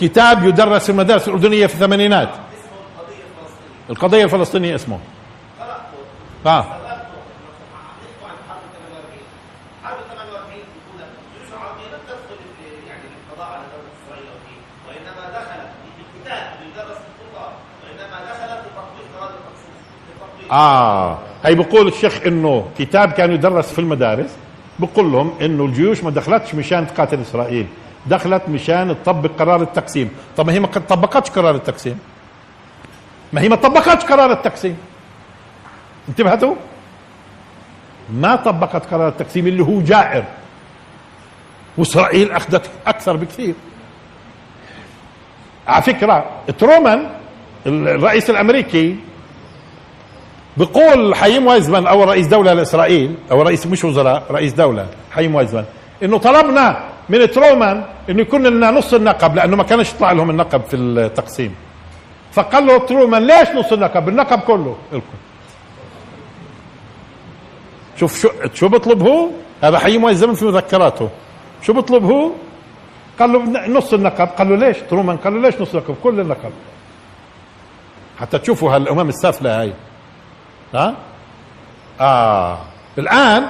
كتاب يدرس في المدارس الأردنية في الثمانينات. القضية الفلسطينية. اسمه. آه. آه. هي بقول الشيخ إنه كتاب كان يدرس في المدارس بقول لهم إنه الجيوش ما دخلتش مشان تقاتل إسرائيل دخلت مشان تطبق قرار التقسيم. طب ما هي ما طبقتش قرار التقسيم. ما هي ما طبقتش قرار التقسيم. انتبهتوا؟ ما طبقت قرار التقسيم اللي هو جائر. وإسرائيل أخذت أكثر بكثير. على فكرة ترومان الرئيس الأمريكي بقول حييم وايزمان اول رئيس دولة لإسرائيل أو رئيس مش وزراء رئيس دولة حييم وايزمان إنه طلبنا من ترومان إنه يكون لنا نص النقب لأنه ما كانش يطلع لهم النقب في التقسيم. فقال له ترومان ليش نص النقب؟ النقب كله. لكم شوف شو شو بيطلب هو هذا حييم وايزمان في مذكراته. شو بيطلب هو قال له نص النقب. قال له ليش ترومان؟ قال له ليش نص النقب؟ كل النقب. حتى تشوفوا هالأمم السافلة هاي. ها؟ آه. الآن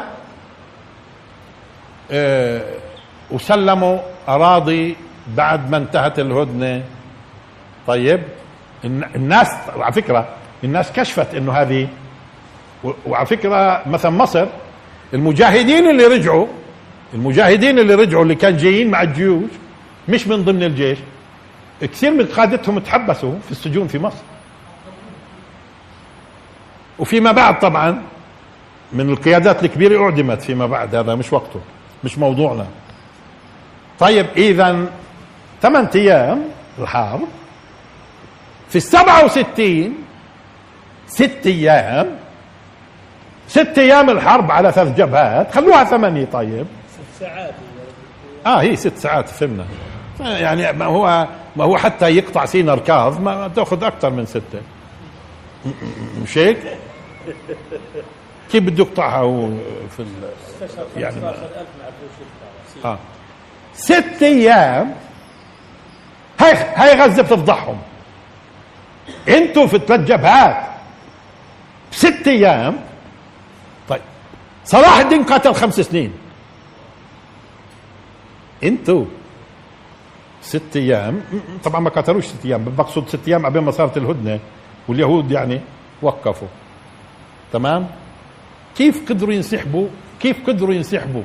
آه وسلموا أراضي بعد ما انتهت الهدنة. طيب الناس على فكرة الناس كشفت إنه هذه وعلى فكرة مثلا مصر المجاهدين اللي رجعوا المجاهدين اللي رجعوا اللي كان جايين مع الجيوش مش من ضمن الجيش كثير من قادتهم تحبسوا في السجون في مصر. وفيما بعد طبعا من القيادات الكبيرة أعدمت فيما بعد هذا مش وقته مش موضوعنا. طيب إذا ثمان أيام الحرب في السبعة وستين ست أيام ست أيام الحرب على ثلاث جبهات خلوها ثمانية طيب. ست ساعات. آه هي ست ساعات فهمنا. يعني ما هو ما هو حتى يقطع سينا ركاظ ما تأخذ أكثر من ستة. مش هيك؟ كيف بده يقطعها هو في ال... يعني آه. ست أيام هاي هاي غزة بتفضحهم. أنتوا في ثلاث جبهات. ست أيام. طيب. صلاح الدين قاتل خمس سنين. أنتوا ست أيام. طبعا ما قاتلوش ست أيام بقصد ست أيام قبل ما صارت الهدنة. واليهود يعني وقفوا. تمام؟ كيف قدروا ينسحبوا؟ كيف قدروا ينسحبوا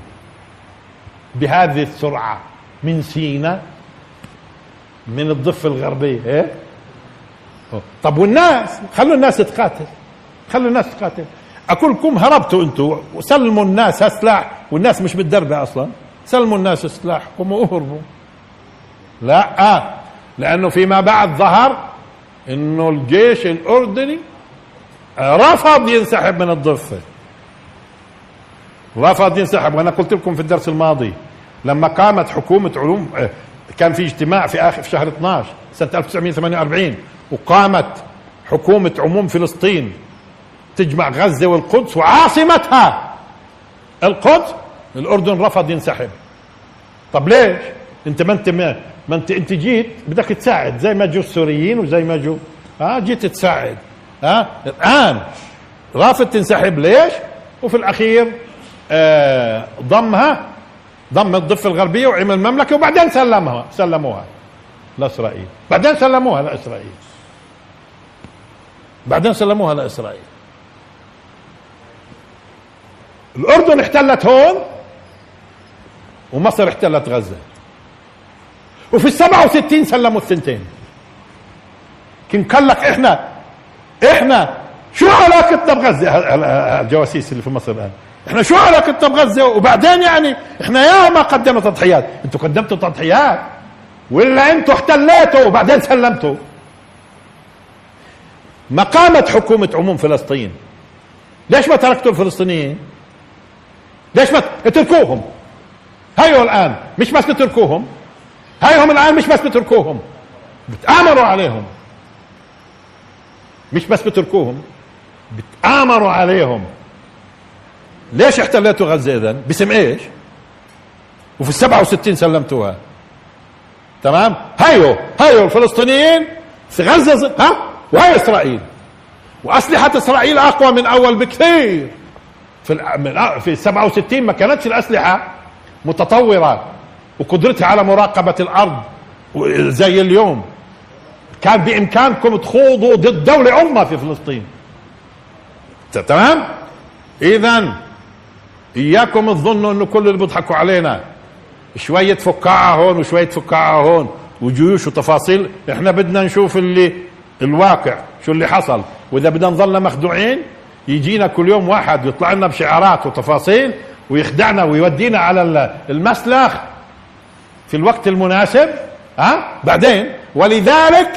بهذه السرعة من سينا؟ من الضفة الغربية إيه؟ طب والناس؟ خلوا الناس تقاتل. خلوا الناس تقاتل. أقول لكم هربتوا أنتم وسلموا الناس هالسلاح والناس مش متدربة أصلا. سلموا الناس سلاحكم واهربوا لا آه. لأنه فيما بعد ظهر انه الجيش الاردني رفض ينسحب من الضفة. رفض ينسحب. وأنا قلت لكم في الدرس الماضي لما قامت حكومة علوم آه، كان في اجتماع في آخر في شهر 12 سنة 1948 وقامت حكومة عموم فلسطين تجمع غزة والقدس وعاصمتها. القدس الأردن رفض ينسحب. طب ليش؟ انت ما انت ما, ما انت انت جيت بدك تساعد زي ما جو السوريين وزي ما جو آه جيت تساعد ها؟ الآن رافض تنسحب ليش؟ وفي الأخير آه ضمها ضم الضفة الغربية وعمل مملكه وبعدين سلمها سلموها لإسرائيل. بعدين سلموها لإسرائيل. بعدين سلموها لإسرائيل. الأردن احتلت هون ومصر احتلت غزة. وفي السبعة وستين سلموا الثنتين. كم قال لك إحنا؟ إحنا شو علاقتنا بغزه الجواسيس اللي في مصر الآن. إحنا شو علاقتنا بغزه وبعدين يعني إحنا يا ما قدمنا تضحيات. أنتوا قدمتوا تضحيات. ولا أنتوا احتليتوا وبعدين سلمتوا. ما قامت حكومة عموم فلسطين. ليش ما تركتوا الفلسطينيين؟ ليش ما اتركوهم؟ هيو الآن. مش بس بتركوهم هيهم الآن مش بس بتركوهم بتآمروا عليهم. مش بس بتركوهم بتآمروا عليهم. ليش احتليتوا غزة اذا باسم إيش؟ وفي السبعة وستين سلمتوها. تمام؟ هيو هيو الفلسطينيين في غزة ها؟ وهي إسرائيل. وأسلحة إسرائيل أقوى من أول بكثير. في في 67 ما كانتش الأسلحة متطورة. وقدرتها على مراقبة الأرض زي اليوم. كان بإمكانكم تخوضوا ضد دولة عظمى في فلسطين. تمام؟ اذا إياكم تظنوا إنه كل اللي بيضحكوا علينا شوية فكاعة هون وشوية فكاعة هون وجيوش وتفاصيل. إحنا بدنا نشوف اللي الواقع شو اللي حصل. وإذا بدنا نظلنا مخدوعين يجينا كل يوم واحد يطلع لنا بشعارات وتفاصيل ويخدعنا ويودينا على المسلخ. في الوقت المناسب ها؟ بعدين ولذلك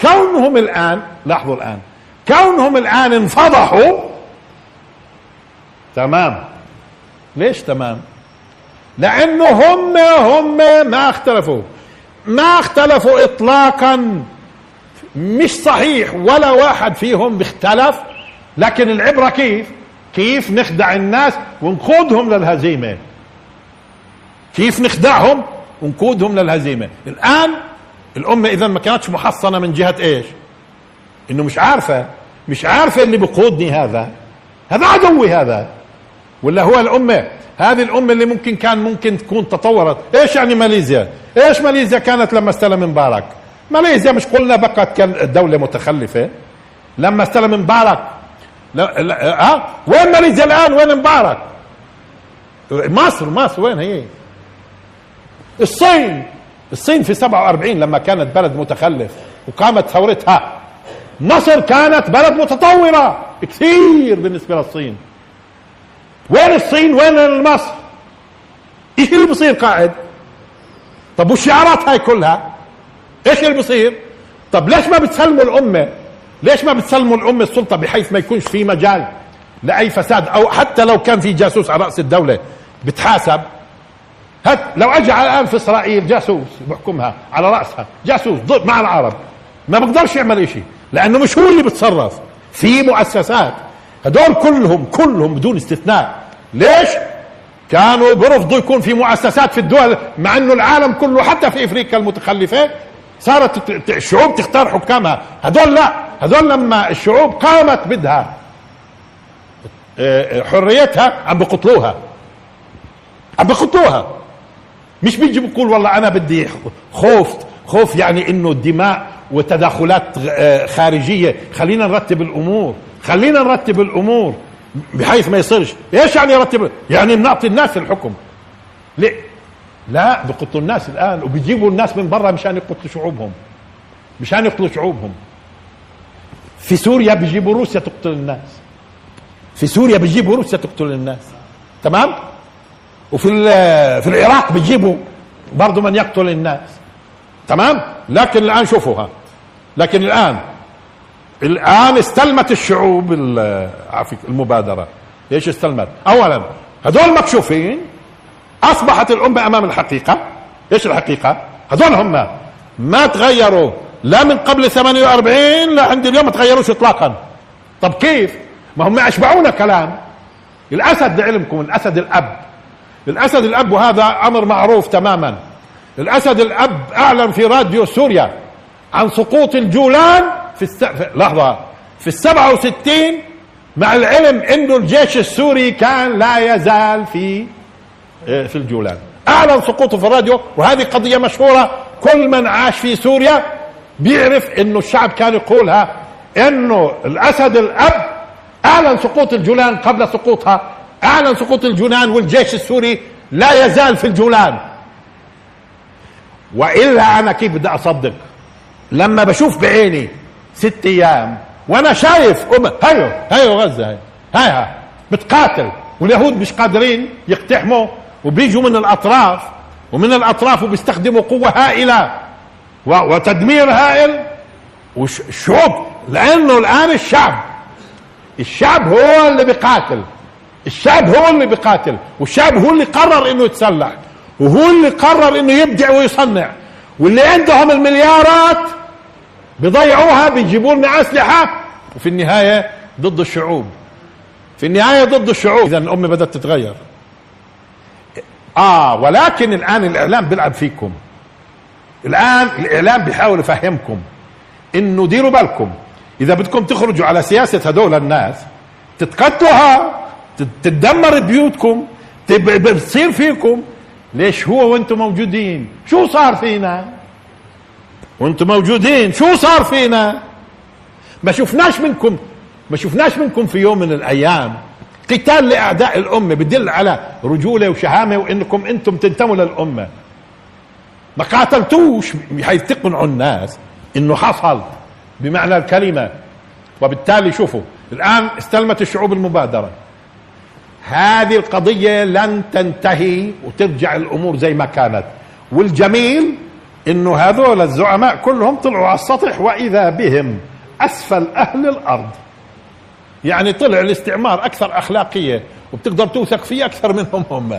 كونهم الآن لاحظوا الآن كونهم الآن انفضحوا تمام. ليش تمام؟ لأنه هم هم ما اختلفوا. ما اختلفوا اطلاقا. مش صحيح ولا واحد فيهم بيختلف لكن العبرة كيف؟ كيف نخدع الناس ونقودهم للهزيمة؟ كيف نخدعهم ونقودهم للهزيمة؟ الآن الأمة إذا ما كانتش محصنة من جهة إيش؟ إنه مش عارفة مش عارفة اللي بقودني هذا. هذا عدوي هذا. ولا هو الأمة؟ هذه الأمة اللي ممكن كان ممكن تكون تطورت. إيش يعني ماليزيا؟ إيش ماليزيا كانت لما استلم مبارك؟ ماليزيا مش قلنا بقت كان دولة متخلفة؟ لما استلم مبارك. لا لا ها أه؟ وين ماليزيا الآن؟ وين مبارك؟ مصر مصر وين هي؟ الصين. الصين في 47 لما كانت بلد متخلف وقامت ثورتها مصر كانت بلد متطورة كثير بالنسبة للصين. وين الصين؟ وين مصر؟ إيش اللي بصير قاعد؟ طب والشعارات هاي كلها؟ إيش اللي بصير؟ طب ليش ما بتسلموا الأمة؟ ليش ما بتسلموا الأمة السلطة بحيث ما يكونش في مجال لأي فساد؟ أو حتى لو كان في جاسوس على رأس الدولة بتحاسب. هات لو اجى الآن في إسرائيل جاسوس بحكمها على رأسها جاسوس ضد مع العرب ما بقدرش يعمل شيء لأنه مش هو اللي بتصرف. في مؤسسات هدول كلهم كلهم بدون استثناء. ليش؟ كانوا برفضوا يكون في مؤسسات في الدول مع إنه العالم كله حتى في أفريقيا المتخلفة صارت الشعوب تختار حكامها. هدول لا. هدول لما الشعوب قامت بدها آه، حريتها عم بقتلوها. عم بقتلوها. مش بيجي بيقول والله أنا بدي خوف. خوف يعني إنه الدماء وتدخلات آه، خارجية. خلينا نرتب الأمور. خلينا نرتب الأمور بحيث ما يصيرش. إيش يعني يرتب؟ يعني نعطي الناس الحكم. ليه؟ لا بيقتلوا الناس الآن وبيجيبوا الناس من برا مشان يقتلوا شعوبهم. مشان يقتلوا شعوبهم. في سوريا بيجيبوا روسيا تقتل الناس. في سوريا بيجيبوا روسيا تقتل الناس. تمام؟ وفي في العراق بيجيبوا برضه من يقتل الناس. تمام؟ لكن الآن شوفوها. لكن الآن الآن استلمت الشعوب المبادرة. إيش استلمت؟ اولا هذول مكشوفين. أصبحت الأمة أمام الحقيقة. إيش الحقيقة؟ هذول هم. ما تغيروا. لا من قبل 48 لعند اليوم ما تغيروش اطلاقا. طب كيف؟ ما هم أشبعونا كلام. الأسد لعلمكم الأسد الأب. الاسد الأب وهذا أمر معروف تماما. الاسد الأب أعلن في راديو سوريا عن سقوط الجولان في الس... لحظة في السبعة وستين مع العلم إنه الجيش السوري كان لا يزال في إيه، في الجولان. أعلن سقوطه في الراديو وهذه قضية مشهورة. كل من عاش في سوريا بيعرف إنه الشعب كان يقولها إنه الأسد الأب أعلن سقوط الجولان قبل سقوطها أعلن سقوط الجولان والجيش السوري لا يزال في الجولان. وإلا أنا كيف بدي أصدق؟ لما بشوف بعيني ست أيام وأنا شايف أم... هيو هيو غزة هي هاي بتقاتل. واليهود مش قادرين يقتحموا وبيجوا من الأطراف ومن الأطراف وبيستخدموا قوة هائلة وتدمير هائل والشعوب لأنه الآن الشعب الشعب هو اللي بيقاتل. الشعب هو اللي بيقاتل والشعب هو اللي قرر إنه يتسلح وهو اللي قرر إنه يبدع ويصنع واللي عندهم المليارات بيضيعوها بيجيبوا لنا أسلحة وفي النهاية ضد الشعوب. في النهاية ضد الشعوب. اذا الأمة بدأت تتغير. آه ولكن الآن الإعلام بيلعب فيكم. الآن الإعلام بيحاول يفهمكم إنه ديروا بالكم. إذا بدكم تخرجوا على سياسة هدول الناس تتقتلوها تتدمر بيوتكم بتصير فيكم. ليش هو وأنتم موجودين؟ شو صار فينا؟ وأنتم موجودين شو صار فينا؟ ما شفناش منكم ما شفناش منكم في يوم من الأيام. قتال لأعداء الأمة بدل على رجولة وشهامة وإنكم أنتم تنتموا للأمة. ما قاتلتوش حيث تقنعوا الناس إنه حصل بمعنى الكلمة. وبالتالي شوفوا الآن استلمت الشعوب المبادرة. هذه القضية لن تنتهي وترجع الأمور زي ما كانت. والجميل إنه هذول الزعماء كلهم طلعوا على السطح وإذا بهم أسفل أهل الأرض. يعني طلع الاستعمار أكثر أخلاقية وبتقدر توثق فيه أكثر منهم هم.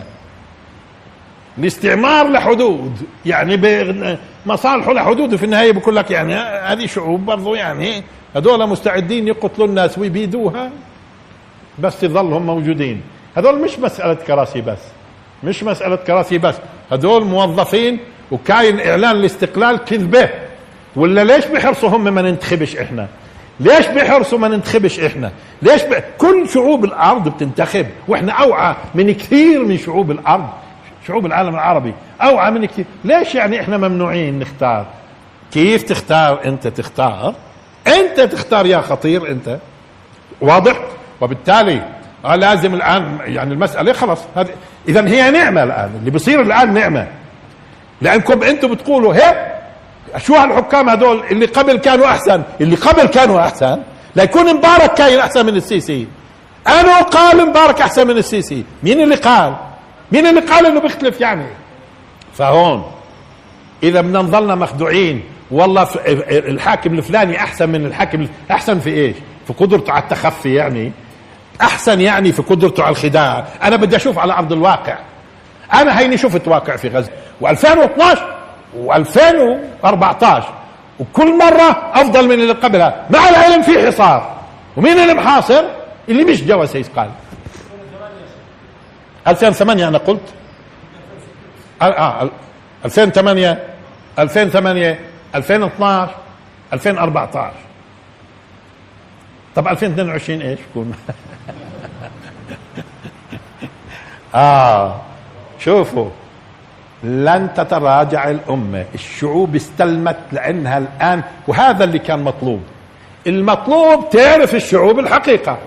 الاستعمار لحدود يعني مصالحه لحدود وفي النهاية بقول لك يعني هذه شعوب برضو يعني هذول مستعدين يقتلوا الناس ويبيدوها بس يظلهم موجودين. هذول مش مسألة كراسي بس. مش مسألة كراسي بس. هذول موظفين وكاين إعلان الاستقلال كذبة. ولا ليش بيحرصوا هم ما ننتخبش إحنا؟ ليش بيحرصوا ما ننتخبش إحنا؟ ليش ب... كل شعوب الأرض بتنتخب. وإحنا أوعى من كثير من شعوب الأرض شعوب العالم العربي. أوعى من كثير. ليش يعني إحنا ممنوعين نختار؟ كيف تختار أنت تختار؟ أنت تختار يا خطير أنت. واضح؟ وبالتالي آه لازم الآن يعني المسألة خلص هذه اذا هي نعمة الآن اللي بيصير الآن نعمة. لأنكم أنتم بتقولوا هيك شو هالحكام هدول اللي قبل كانوا أحسن؟ اللي قبل كانوا أحسن؟ ليكون مبارك كاين أحسن من السيسي. أنا قال مبارك أحسن من السيسي. مين اللي قال؟ مين اللي قال إنه بيختلف يعني؟ فهون إذا بدنا نضلنا مخدوعين والله الحاكم الفلاني أحسن من الحاكم أحسن في إيش؟ في قدرته على التخفي يعني. أحسن يعني في قدرته على الخداع. أنا بدي أشوف على أرض الواقع. أنا هيني شفت واقع في غزة. و2012 و2014 وكل مرة أفضل من اللي قبلها. مع العلم في حصار. ومين اللي محاصر؟ اللي مش جواسيس قال. 2008 أنا قلت. آه 2008 2008 2012 2014 طب 2022 إيش بكون؟ آه شوفوا. لن تتراجع الأمة. الشعوب استلمت لأنها الآن وهذا اللي كان مطلوب. المطلوب تعرف الشعوب الحقيقة.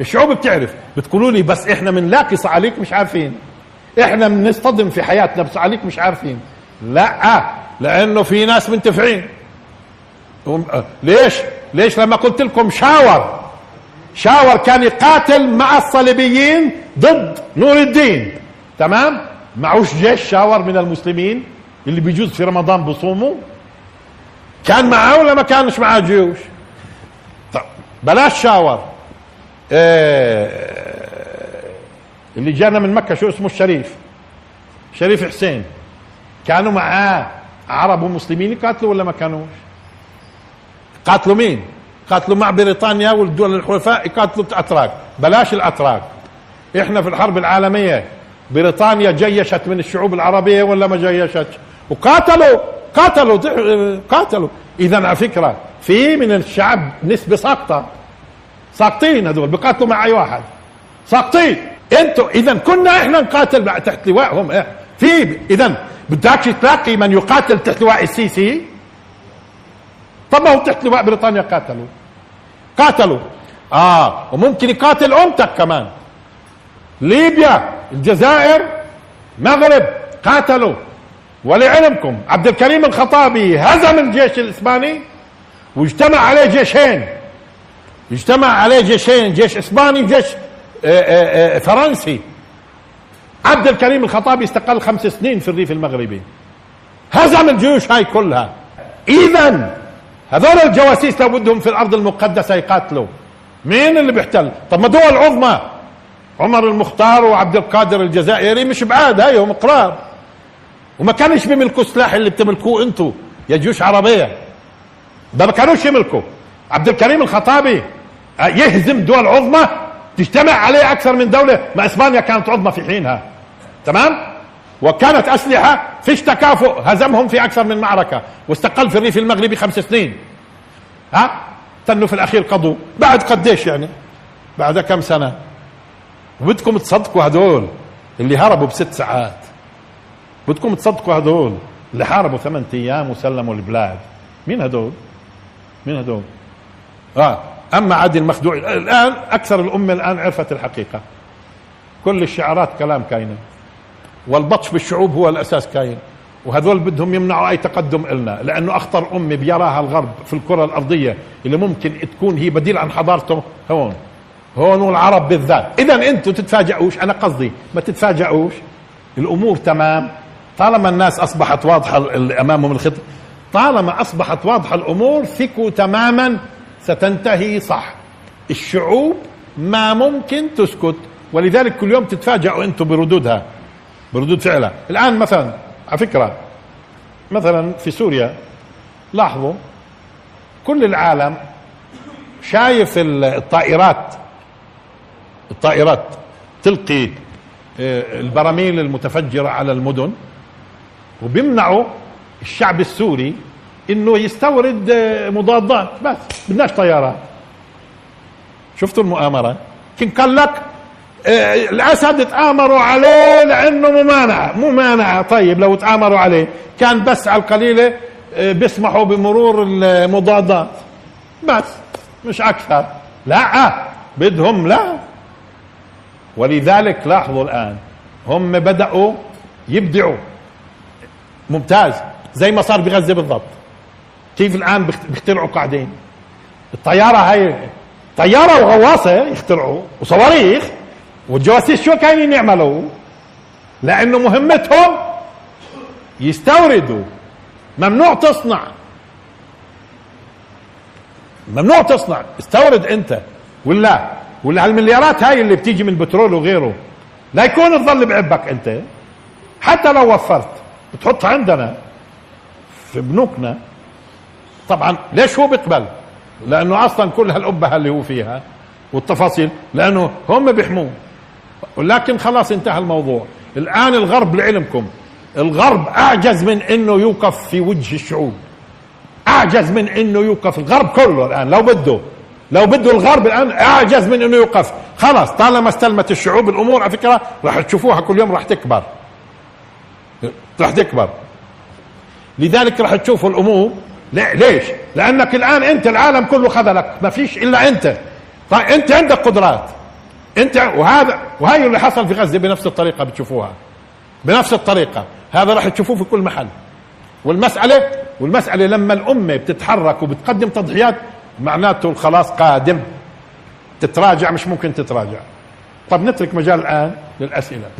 الشعوب بتعرف. بتقولوا لي بس إحنا بنلاقي صعاليك مش عارفين. إحنا بنصطدم في حياتنا بصعاليك مش عارفين. لا لأنه في ناس منتفعين. ليش؟ ليش لما قلت لكم شاور؟ شاور كان يقاتل مع الصليبيين ضد نور الدين. تمام؟ معوش جيش شاور من المسلمين اللي بيجوز في رمضان بصوموا كان معاه ولا ما كانش معاه جيوش؟ بلاش شاور. إيه اللي جانا من مكة شو اسمه؟ الشريف. شريف حسين. كانوا معاه عرب ومسلمين يقاتلوا ولا ما كانوش؟ قاتلوا مين؟ قاتلوا مع بريطانيا والدول الحلفاء يقاتلوا الأتراك. بلاش الأتراك. إحنا في الحرب العالمية بريطانيا جيشت من الشعوب العربية ولا ما جيشت وقاتلوا قاتلوا قاتلوا. اذا على فكرة في من الشعب نسبة ساقطة. ساقطين هذول بيقاتلوا مع أي واحد. ساقطين. أنتوا اذا كنا إحنا نقاتل تحت لوائهم إيه؟ في اذا بدك تلاقي من يقاتل تحت لواء السيسي؟ طب ما هو تحت لواء بريطانيا؟ قاتلوا. قاتلوا. آه وممكن يقاتل امتك كمان. ليبيا الجزائر مغرب قاتلوا. ولعلمكم عبد الكريم الخطابي هزم الجيش الإسباني واجتمع عليه جيشين. اجتمع عليه جيشين جيش إسباني وجيش آه، آه، آه، فرنسي. عبد الكريم الخطابي استقل خمس سنين في الريف المغربي. هزم الجيوش هاي كلها. اذا هذول الجواسيس لو بدهم في الأرض المقدسة يقاتلوا. مين اللي بيحتل؟ طب ما دول عظمى. عمر المختار وعبد القادر الجزائري مش بعاد هاي هم قراب وما كانش بيملكوا السلاح اللي بتملكوه أنتم يا جيوش عربية. ده ما كانوش يملكوا. عبد الكريم الخطابي يهزم دول عظمى تجتمع عليه أكثر من دولة. ما إسبانيا كانت عظمى في حينها. تمام؟ وكانت أسلحة فيش تكافؤ هزمهم في أكثر من معركة واستقل في الريف المغربي خمس سنين. ها؟ تنوا في الأخير قضوا. بعد قديش يعني؟ بعد كم سنة؟ وبدكم تصدقوا هدول اللي هربوا بست ساعات. بدكم تصدقوا هدول اللي حاربوا ثمان أيام وسلموا البلاد. مين هدول مين هدول آه أما عادل المخدوع الآن أكثر الأمة الآن عرفت الحقيقة. كل الشعارات كلام كاينة والبطش بالشعوب هو الأساس كاين. وهذول بدهم يمنعوا أي تقدم لنا لأنه أخطر أمة بيراها الغرب في الكرة الأرضية اللي ممكن تكون هي بديل عن حضارته هون. هون والعرب بالذات. اذا أنتم تتفاجئوش أنا قصدي ما تتفاجئوش. الأمور تمام. طالما الناس أصبحت واضحة أمامهم الخطه طالما أصبحت واضحة الأمور ثقوا تماما ستنتهي صح. الشعوب ما ممكن تسكت. ولذلك كل يوم تتفاجئوا أنتم بردودها. بردود فعلها. الآن مثلا على فكرة مثلا في سوريا لاحظوا كل العالم شايف الطائرات. الطائرات تلقي آه، البراميل المتفجرة على المدن وبيمنعوا الشعب السوري إنه يستورد آه، مضادات. بس بدناش طيارات شفتوا المؤامرة؟ كان قال لك الأسد تآمروا عليه لأنه ممانعة ممانعة. طيب لو تآمروا عليه كان بس على القليلة آه، بيسمحوا بمرور المضادات. بس مش أكثر. لا بدهم لا. ولذلك لاحظوا الآن هم بدأوا يبدعوا. ممتاز. زي ما صار بغزة بالضبط. كيف الآن بيخترعوا قاعدين؟ الطيارة هاي طيارة وغواصة يخترعوا وصواريخ. والجواسيس شو كانوا يعملوا؟ لأنه مهمتهم يستوردوا. ممنوع تصنع. ممنوع تصنع. استورد أنت. ولا؟ ولا هالمليارات هاي اللي بتيجي من البترول وغيره. لا يكون تظل بعبك أنت. حتى لو وفرت. بتحطها عندنا. في بنوكنا. طبعا ليش هو بيقبل لأنه أصلا كل هالقبه اللي هو فيها والتفاصيل. لأنه هم بيحموه. ولكن خلاص انتهى الموضوع. الآن الغرب لعلمكم. الغرب أعجز من إنه يوقف في وجه الشعوب. أعجز من إنه يوقف. الغرب كله الآن لو بده. لو بده الغرب الآن أعجز من إنه يوقف. خلاص طالما استلمت الشعوب الأمور على فكرة راح تشوفوها كل يوم راح تكبر. راح تكبر. لذلك راح تشوفوا الأمور. لا ليش؟ لأنك الآن أنت العالم كله خذلك. ما فيش إلا أنت. طيب أنت عندك قدرات. انت وهذا وهي اللي حصل في غزة بنفس الطريقة بتشوفوها. بنفس الطريقة. هذا راح تشوفوه في كل محل. والمساله والمسألة لما الأمة بتتحرك وبتقدم تضحيات معناته الخلاص قادم. تتراجع مش ممكن تتراجع. طب نترك مجال الآن للأسئلة.